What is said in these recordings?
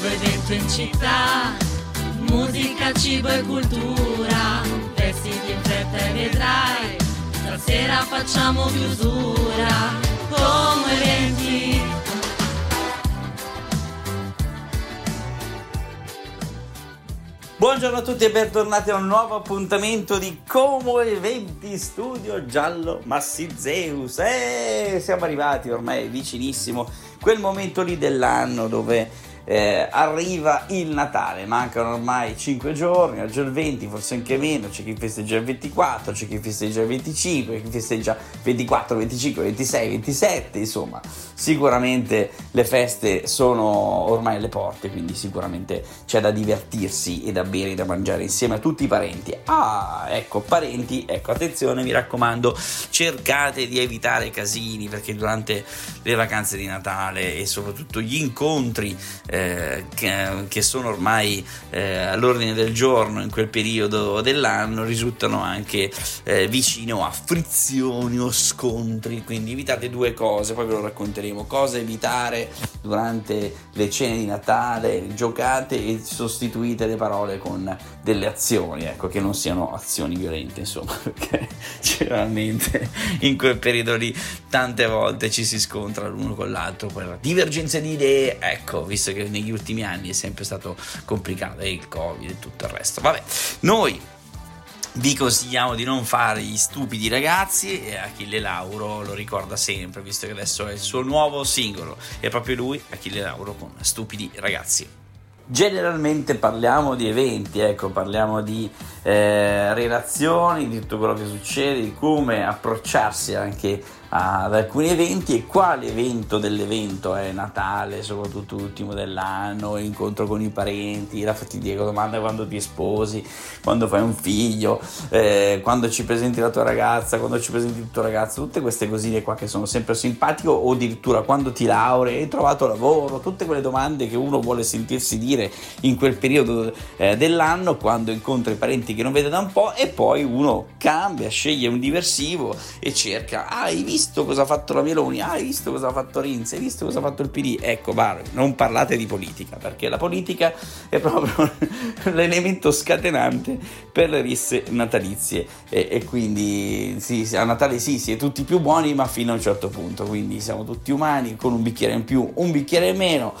nuovo evento in città, musica, cibo e cultura, vestiti in fretta e vedrai, stasera facciamo chiusura, come eventi. Buongiorno a tutti e bentornati a un nuovo appuntamento di Como Eventi Studio Giallo Massi Zeus. E siamo arrivati ormai vicinissimo quel momento lì dell'anno dove eh, arriva il Natale, mancano ormai 5 giorni, oggi è il 20, forse anche meno, c'è chi festeggia il 24, c'è chi festeggia il 25, c'è chi festeggia 24, 25, 26, 27, insomma, sicuramente le feste sono ormai alle porte, quindi sicuramente c'è da divertirsi e da bere e da mangiare insieme a tutti i parenti. Ah, ecco, parenti, ecco, attenzione, mi raccomando, cercate di evitare casini perché durante le vacanze di Natale e soprattutto gli incontri eh, eh, che, che, sono ormai eh, all'ordine del giorno in quel periodo dell'anno risultano anche eh, vicino a frizioni o scontri. Quindi evitate due cose poi ve lo racconteremo. Cosa evitare durante le cene di Natale giocate e sostituite le parole con delle azioni. Ecco che non siano azioni violente insomma perché generalmente in quel periodo lì tante volte ci si scontra l'uno con l'altro per divergenze di idee. Ecco visto che negli ultimi anni è sempre stato complicato, e il Covid e tutto il resto. Vabbè, noi vi consigliamo di non fare gli stupidi ragazzi e Achille Lauro lo ricorda sempre, visto che adesso è il suo nuovo singolo, è proprio lui, Achille Lauro, con Stupidi ragazzi. Generalmente parliamo di eventi, ecco, parliamo di eh, relazioni, di tutto quello che succede, di come approcciarsi anche ad alcuni eventi e quale evento dell'evento è Natale, soprattutto l'ultimo dell'anno, incontro con i parenti, la fatidica domanda quando ti sposi, quando fai un figlio, eh, quando ci presenti la tua ragazza, quando ci presenti il tuo ragazzo, tutte queste cosine qua che sono sempre simpatiche o addirittura quando ti laurei, hai trovato lavoro, tutte quelle domande che uno vuole sentirsi dire in quel periodo eh, dell'anno quando incontra i parenti che non vede da un po' e poi uno cambia, sceglie un diversivo e cerca, ah, hai visto visto cosa ha fatto la Meloni? Ah, hai visto cosa ha fatto Rinzi? Hai visto cosa ha fatto il PD? Ecco, bar, non parlate di politica, perché la politica è proprio l'elemento scatenante per le risse natalizie. E, e quindi sì, a Natale sì, si è tutti più buoni, ma fino a un certo punto. Quindi siamo tutti umani, con un bicchiere in più, un bicchiere in meno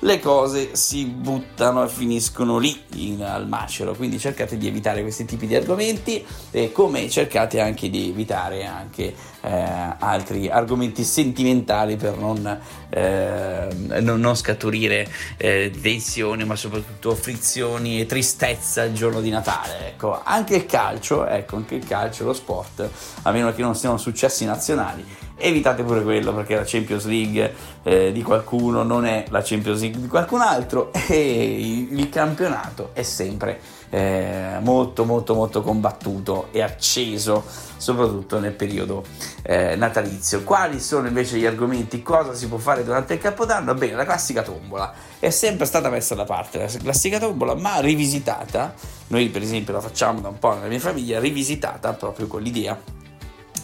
le cose si buttano e finiscono lì in, al macero. Quindi cercate di evitare questi tipi di argomenti, e come cercate anche di evitare anche eh, altri argomenti sentimentali per non, eh, non, non scaturire eh, tensione, ma soprattutto frizioni e tristezza il giorno di Natale. Ecco, anche il calcio, ecco, anche il calcio, lo sport, a meno che non siano successi nazionali evitate pure quello perché la Champions League eh, di qualcuno non è la Champions League di qualcun altro e il campionato è sempre eh, molto molto molto combattuto e acceso soprattutto nel periodo eh, natalizio. Quali sono invece gli argomenti? Cosa si può fare durante il capodanno? Bene la classica tombola. È sempre stata messa da parte la classica tombola ma rivisitata noi per esempio la facciamo da un po' nella mia famiglia rivisitata proprio con l'idea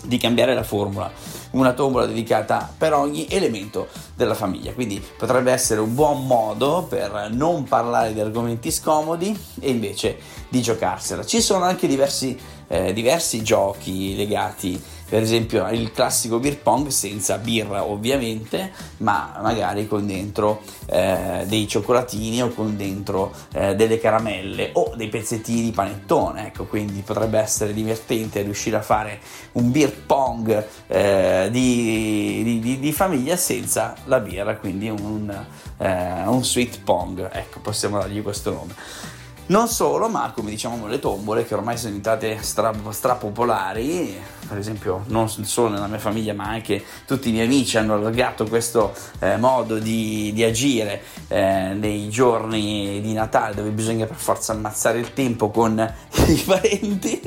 di cambiare la formula, una tombola dedicata per ogni elemento della famiglia. Quindi potrebbe essere un buon modo per non parlare di argomenti scomodi e invece di giocarsela. Ci sono anche diversi, eh, diversi giochi legati per esempio il classico beer pong senza birra ovviamente ma magari con dentro eh, dei cioccolatini o con dentro eh, delle caramelle o dei pezzettini di panettone ecco quindi potrebbe essere divertente riuscire a fare un beer pong eh, di, di, di, famiglia senza la birra quindi un, eh, un sweet pong. Ecco possiamo dargli questo nome non solo, ma come diciamo le tombole che ormai sono diventate stra, strapopolari, per esempio non solo nella mia famiglia ma anche tutti i miei amici hanno allargato questo eh, modo di, di agire eh, nei giorni di Natale dove bisogna per forza ammazzare il tempo con i parenti.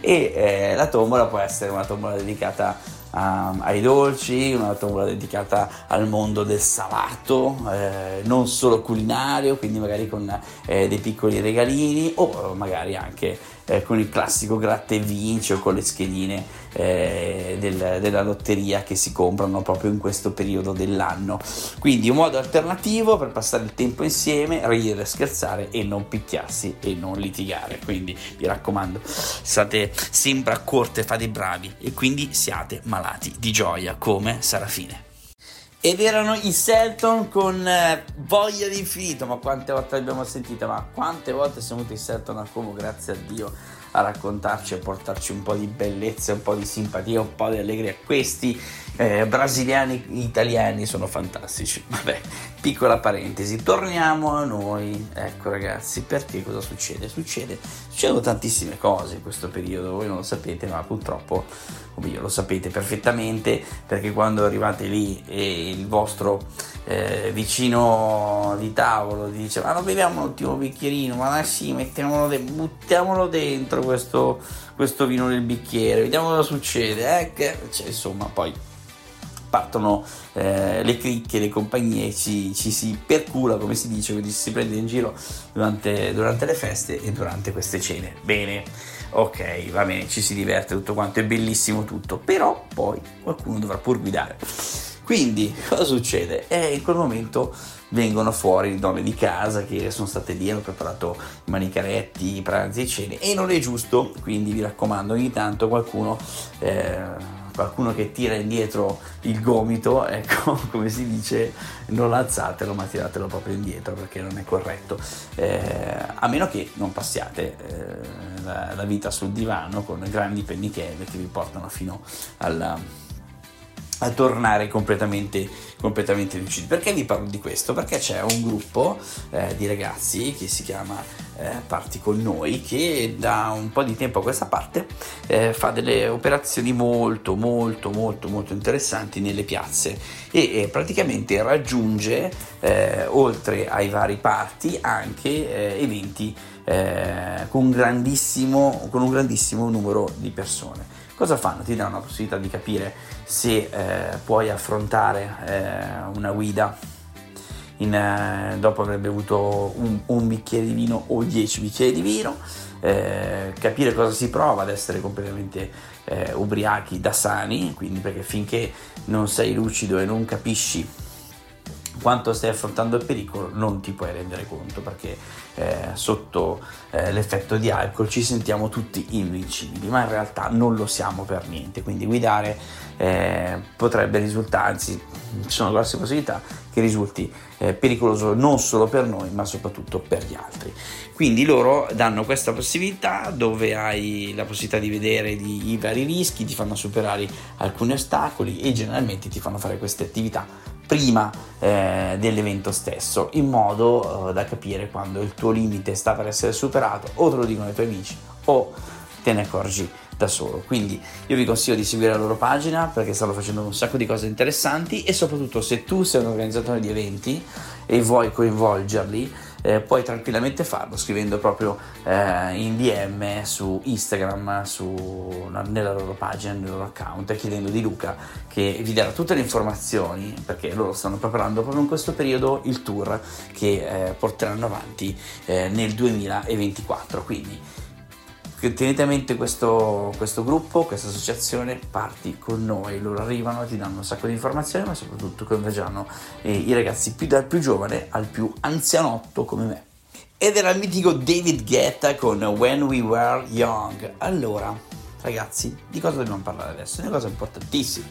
E eh, la tombola può essere una tombola dedicata um, ai dolci, una tombola dedicata al mondo del salato, eh, non solo culinario, quindi magari con eh, dei piccoli regalini o magari anche eh, con il classico gratta e vince o con le schedine eh, del, della lotteria che si comprano proprio in questo periodo dell'anno. Quindi un modo alternativo per passare il tempo insieme, ridere, scherzare e non picchiarsi e non litigare. Quindi vi raccomando, state sempre a corte, fate i bravi e quindi siate malati di gioia come Sarafine. Ed erano i Selton con eh, voglia di infinito, ma quante volte l'abbiamo sentita, ma quante volte siamo venuti i Selton a Como, grazie a Dio, a raccontarci e portarci un po' di bellezza, un po' di simpatia, un po' di allegria. Questi eh, brasiliani italiani sono fantastici. Vabbè, piccola parentesi, torniamo a noi. Ecco ragazzi, perché cosa succede? Succede, succedono tantissime cose in questo periodo, voi non lo sapete, ma purtroppo, come io lo sapete perfettamente, perché quando arrivate lì e il vostro eh, vicino di tavolo dice ma non beviamo l'ultimo bicchierino, ma sì, mettiamolo de- buttiamolo dentro questo, questo, vino nel bicchiere, vediamo cosa succede. Eh, che, cioè, insomma, poi partono eh, le cricche, le compagnie, ci, ci, si percula, come si dice, quindi si prende in giro durante, durante, le feste e durante queste cene. Bene, ok, va bene, ci si diverte tutto quanto, è bellissimo tutto, però poi qualcuno dovrà pur guidare. Quindi cosa succede? E in quel momento vengono fuori le donne di casa che sono state lì, hanno preparato manicaretti, pranzi e cene e non è giusto, quindi vi raccomando ogni tanto qualcuno... Eh, qualcuno che tira indietro il gomito, ecco come si dice, non l'alzatelo ma tiratelo proprio indietro perché non è corretto, eh, a meno che non passiate eh, la, la, vita sul divano con grandi pennichelle che vi portano fino alla a tornare completamente, completamente lucidi. Perché vi parlo di questo? Perché c'è un gruppo eh, di ragazzi che si chiama eh, Parti con noi che da un po' di tempo a questa parte eh, fa delle operazioni molto molto molto molto interessanti nelle piazze e praticamente raggiunge eh, oltre ai vari parti anche eh, eventi eh, con, con un grandissimo numero di persone. Cosa fanno? Ti danno la possibilità di capire se eh, puoi affrontare eh, una guida in, eh, dopo aver bevuto un, un, bicchiere di vino o dieci bicchieri di vino, eh, capire cosa si prova ad essere completamente eh, ubriachi da sani, quindi perché finché non sei lucido e non capisci quanto stai affrontando il pericolo non ti puoi rendere conto perché eh, sotto eh, l'effetto di alcol ci sentiamo tutti invincibili ma in realtà non lo siamo per niente. Quindi guidare eh, potrebbe risultare anzi ci sono grosse possibilità che risulti eh, pericoloso non solo per noi ma soprattutto per gli altri. Quindi loro danno questa possibilità dove hai la possibilità di vedere i vari rischi ti fanno superare alcuni ostacoli e generalmente ti fanno fare queste attività prima eh, dell'evento stesso, in modo eh, da capire quando il tuo limite sta per essere superato, o te lo dicono i tuoi amici, o te ne accorgi da solo. Quindi io vi consiglio di seguire la loro pagina perché stanno facendo un sacco di cose interessanti e soprattutto se tu sei un organizzatore di eventi e vuoi coinvolgerli, eh, puoi tranquillamente farlo scrivendo proprio eh, in DM su Instagram, su, nella loro pagina, nel loro account, chiedendo di Luca che vi darà tutte le informazioni perché loro stanno preparando proprio in questo periodo il tour che eh, porteranno avanti eh, nel 2024. Quindi tenete a mente questo, questo, gruppo, questa associazione, parti con noi, loro arrivano, ti danno un sacco di informazioni, ma soprattutto coinvolgeranno eh, i ragazzi più dal più giovane al più anzianotto come me. Ed era il mitico David Guetta con When We Were Young. Allora, ragazzi, di cosa dobbiamo parlare adesso? Una cosa importantissima.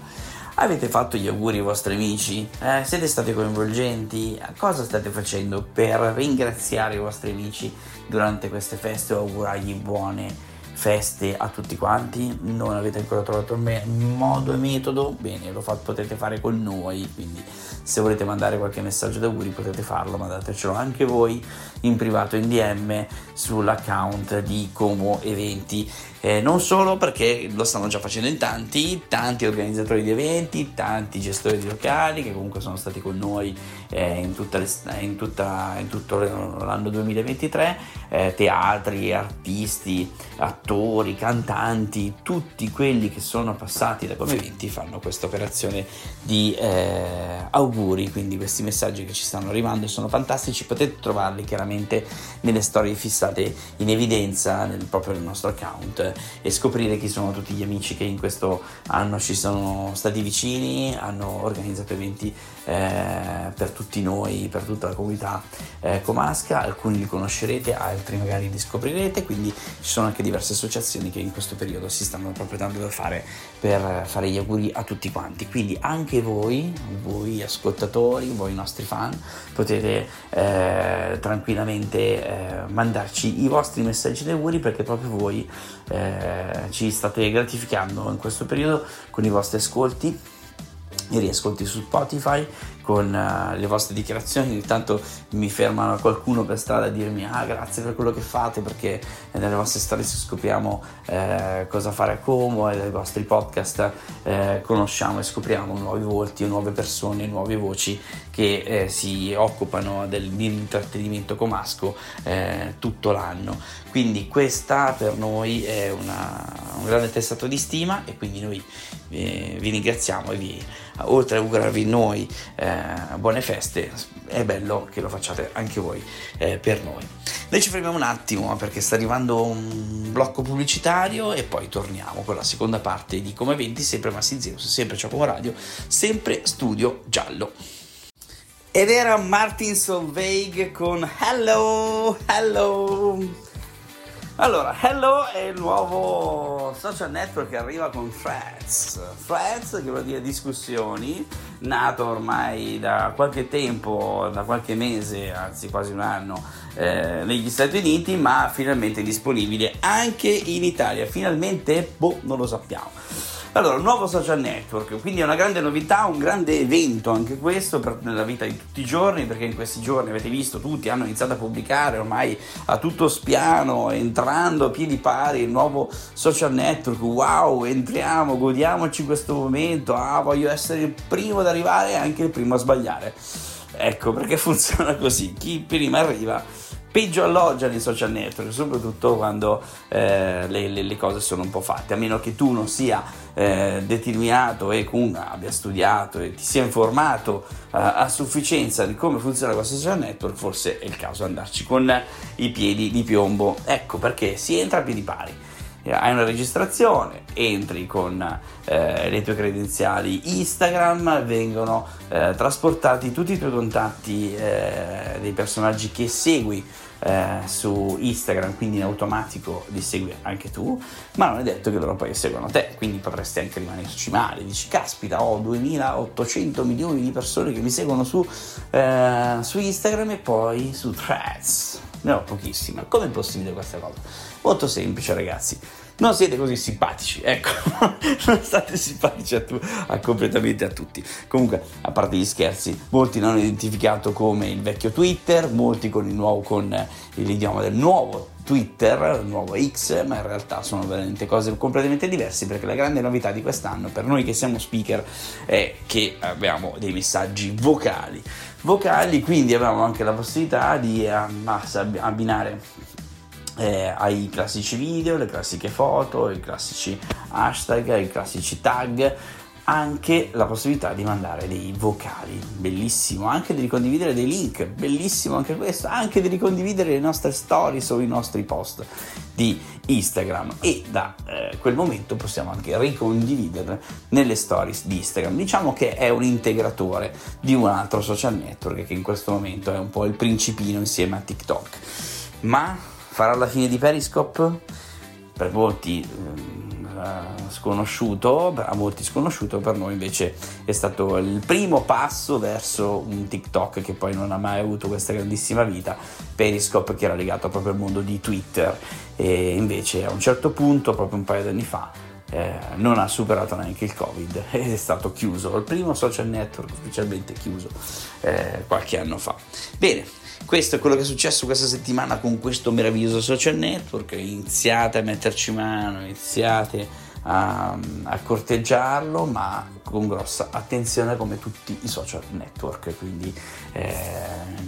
Avete fatto gli auguri ai vostri amici? Eh, siete stati coinvolgenti? Cosa state facendo per ringraziare i vostri amici durante queste feste o augurargli buone feste a tutti quanti? Non avete ancora trovato il modo e metodo? Bene, lo fate, potete fare con noi, quindi se volete mandare qualche messaggio d'auguri potete farlo, mandatecelo anche voi in privato in DM sull'account di Como Eventi. Eh, non solo perché lo stanno già facendo in tanti, tanti organizzatori di eventi, tanti gestori di locali che comunque sono stati con noi eh, in, tutta in, tutta, in, tutto l'anno 2023, eh, teatri, artisti, attori attori, cantanti, tutti quelli che sono passati da Come 20 fanno questa operazione di eh, auguri, quindi questi messaggi che ci stanno arrivando sono fantastici, potete trovarli chiaramente nelle storie fissate in evidenza nel, proprio nel nostro account e scoprire chi sono tutti gli amici che in questo anno ci sono stati vicini, hanno organizzato eventi eh, per tutti noi, per tutta la comunità eh, comasca, alcuni li conoscerete, altri magari li scoprirete, quindi ci sono anche diverse associazioni che in questo periodo si stanno proprio dando da fare per fare gli auguri a tutti quanti. Quindi anche voi, voi ascoltatori, voi nostri fan, potete eh, tranquillamente eh, mandarci i vostri messaggi di auguri perché proprio voi eh, ci state gratificando in questo periodo con i vostri ascolti mi riascolti su Spotify con uh, le vostre dichiarazioni, ogni tanto mi fermano qualcuno per strada a dirmi ah grazie per quello che fate perché nelle vostre storie scopriamo eh, cosa fare a Como e dai vostri podcast eh, conosciamo e scopriamo nuovi volti, nuove persone, nuove voci che eh, si occupano dell'intrattenimento comasco eh, tutto l'anno. Quindi questa per noi è una, un grande testato di stima e quindi noi eh, vi ringraziamo e vi, oltre a augurarvi noi eh, buone feste, è bello che lo facciate anche voi eh, per noi. Noi ci fermiamo un attimo perché sta arrivando un blocco pubblicitario e poi torniamo con la seconda parte di Come 20, sempre Massi Zeus, sempre Giacomo Radio, sempre Studio Giallo. Ed era Martin Solveig con Hello, Hello. Allora, Hello è il nuovo social network che arriva con Threads. Threads, che vuol dire discussioni, nato ormai da qualche tempo, da qualche mese, anzi quasi un anno, eh, negli Stati Uniti, ma finalmente disponibile anche in Italia. Finalmente, boh, non lo sappiamo. Allora, nuovo social network, quindi è una grande novità, un grande evento anche questo per, nella vita di tutti i giorni, perché in questi giorni avete visto tutti hanno iniziato a pubblicare ormai a tutto spiano, entrando a piedi pari il nuovo social network. Wow, entriamo, godiamoci questo momento. Ah, voglio essere il primo ad arrivare e anche il primo a sbagliare. Ecco perché funziona così. Chi prima arriva peggio alloggia nei social network, soprattutto quando eh, le, le, le, cose sono un po' fatte, a meno che tu non sia eh, determinato e comunque abbia studiato e ti sia informato eh, a sufficienza di come funziona questo social network, forse è il caso di andarci con i piedi di piombo. Ecco perché si entra a piedi pari hai una registrazione, entri con eh, le tue credenziali Instagram, vengono eh, trasportati tutti i tuoi contatti eh, dei personaggi che segui eh, su Instagram, quindi in automatico li segui anche tu, ma non è detto che loro poi seguono te, quindi potresti anche rimanerci male, dici caspita ho 2800 milioni di persone che mi seguono su, eh, su Instagram e poi su Threads, ne ho pochissime, come è possibile questa cosa? Molto semplice ragazzi non siete così simpatici, ecco, non state simpatici a, tu, a completamente a tutti. Comunque, a parte gli scherzi, molti l'hanno identificato come il vecchio Twitter, molti con, il nuovo, con l'idioma del nuovo Twitter, il nuovo X, ma in realtà sono veramente cose completamente diverse perché la grande novità di quest'anno per noi che siamo speaker è che abbiamo dei messaggi vocali. Vocali, quindi abbiamo anche la possibilità di abbinare eh, ai classici video, le classiche foto, i classici hashtag, i classici tag, anche la possibilità di mandare dei vocali, bellissimo, anche di ricondividere dei link, bellissimo anche questo, anche di ricondividere le nostre stories o i nostri post di Instagram. E da eh, quel momento possiamo anche ricondividerle nelle stories di Instagram. Diciamo che è un integratore di un altro social network che in questo momento è un po' il principino insieme a TikTok. Ma farà la fine di Periscope? Per molti eh, sconosciuto, a molti sconosciuto, per noi invece è stato il primo passo verso un TikTok che poi non ha mai avuto questa grandissima vita, Periscope che era legato proprio al mondo di Twitter e invece a un certo punto, proprio un paio di anni fa, eh, non ha superato neanche il Covid ed è stato chiuso, il primo social network ufficialmente chiuso eh, qualche anno fa. Bene, questo è quello che è successo questa settimana con questo meraviglioso social network. Iniziate a metterci mano, iniziate a, a corteggiarlo, ma con grossa attenzione come tutti i social network. Quindi eh,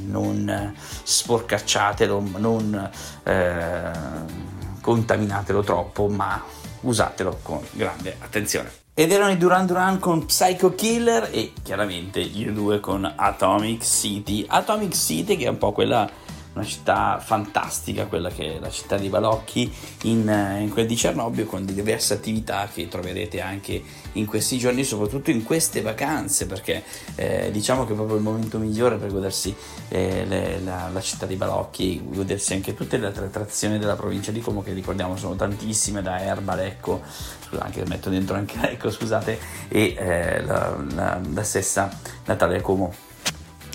non sporcacciatelo, non. Eh, contaminatelo troppo, ma usatelo con grande attenzione. Ed erano i Duran Duran con Psycho Killer e chiaramente io due con Atomic City. Atomic City che è un po' quella una città fantastica, quella che è la città di Balocchi, in, in quel di Cernobbio, con diverse attività che troverete anche in questi giorni, soprattutto in queste vacanze, perché eh, diciamo che è proprio il momento migliore per godersi eh, le, la, la, città di Balocchi, godersi anche tutte le altre attrazioni della provincia di Como, che ricordiamo sono tantissime, da Erba, Lecco, anche metto dentro anche Lecco, scusate, e eh, la, la, la stessa Natale Como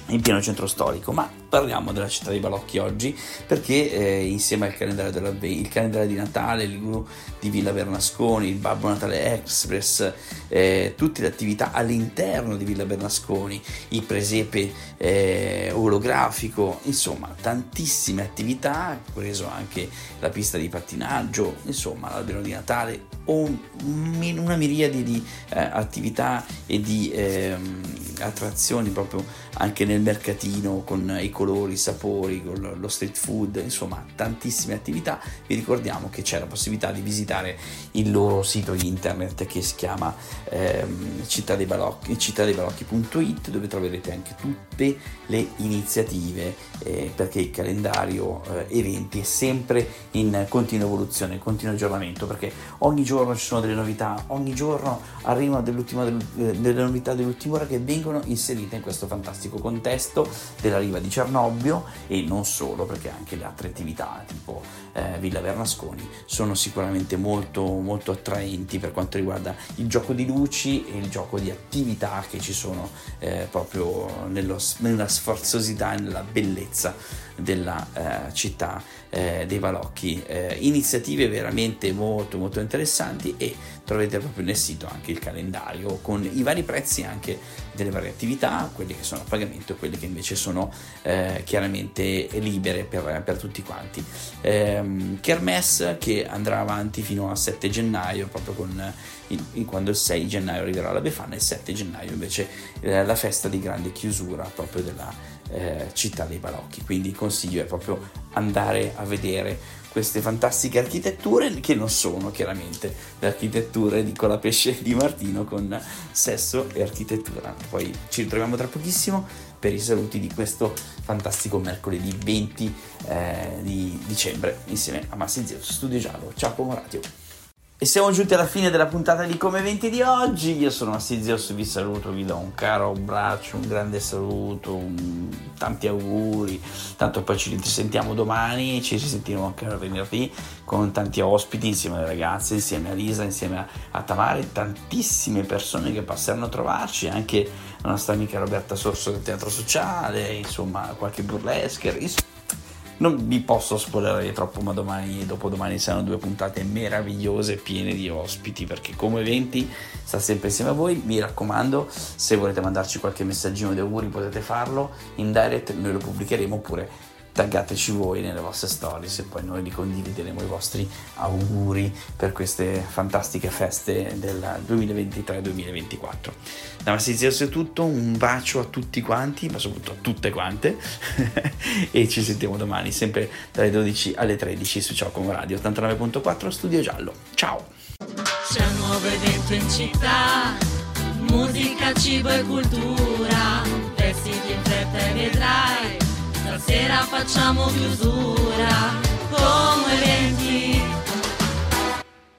in pieno centro storico, ma parliamo della città di Balocchi oggi perché eh, insieme al calendario, il calendario di Natale, il guru di Villa Bernasconi, il Babbo Natale Express, eh, tutte le attività all'interno di Villa Bernasconi, il presepe eh, olografico, insomma tantissime attività, preso anche la pista di pattinaggio, insomma l'albero di Natale, una miriade di eh, attività e di ehm, attrazioni proprio anche nel mercatino con i colori, sapori, con lo street food, insomma tantissime attività. Vi ricordiamo che c'è la possibilità di visitare il loro sito internet che si chiama ehm, cittadeibalocchi, cittadeibalocchi.it dove troverete anche tutte le iniziative eh, perché il calendario eh, eventi è sempre in continua evoluzione, in continuo aggiornamento perché ogni giorno ci sono delle novità, ogni giorno arrivano eh, delle novità dell'ultima ora che vengono inserite in questo fantastico contesto della riva di Cernobbio e non solo perché anche le altre attività tipo eh, Villa Bernasconi sono sicuramente molto molto attraenti per quanto riguarda il gioco di luci e il gioco di attività che ci sono eh, proprio nello, nella sforzosità e nella bellezza della eh, città eh, dei Balocchi. Eh, iniziative veramente molto molto interessanti e troverete proprio nel sito anche il calendario con i vari prezzi anche delle varie attività, quelle che sono a pagamento e quelle che invece sono eh, chiaramente libere per, per tutti quanti. Ehm, Kermesse che andrà avanti fino a 7 gennaio proprio con in, in quando il 6 gennaio arriverà la Befana e il 7 gennaio invece eh, la festa di grande chiusura proprio della eh, città dei balocchi. Quindi il consiglio è proprio andare a vedere queste fantastiche architetture che non sono chiaramente le architetture di Colapesce di Martino con sesso e architettura. Poi ci ritroviamo tra pochissimo per i saluti di questo fantastico mercoledì 20 eh, di dicembre insieme a Massi Zeus Studio Giallo. Ciao Como Radio e siamo giunti alla fine della puntata di Come Eventi di oggi. Io sono Assizios, vi saluto, vi do un caro abbraccio, un grande saluto, un... tanti auguri. Tanto poi ci risentiamo domani, ci risentiremo anche venerdì con tanti ospiti insieme alle ragazze, insieme a Lisa, insieme a, a Tamare, tantissime persone che passeranno a trovarci, anche la nostra amica Roberta Sorso del Teatro Sociale, insomma qualche burlesque. Insomma, non vi posso spoilerare troppo, ma domani e dopodomani saranno due puntate meravigliose, piene di ospiti, perché come eventi sta sempre insieme a voi. Mi raccomando, se volete mandarci qualche messaggino di auguri potete farlo in direct, noi lo pubblicheremo oppure taggateci voi nelle vostre stories e poi noi li condivideremo i vostri auguri per queste fantastiche feste del 2023-2024. Da Massizioso è tutto, un bacio a tutti quanti, ma soprattutto a tutte quante e ci sentiamo domani sempre dalle 12 alle 13 su Ciao Radio 89.4 Studio Giallo. Ciao! C'è un nuovo evento in città, musica, cibo e cultura, vestiti in fretta e vedrai Stasera facciamo chiusura come eventi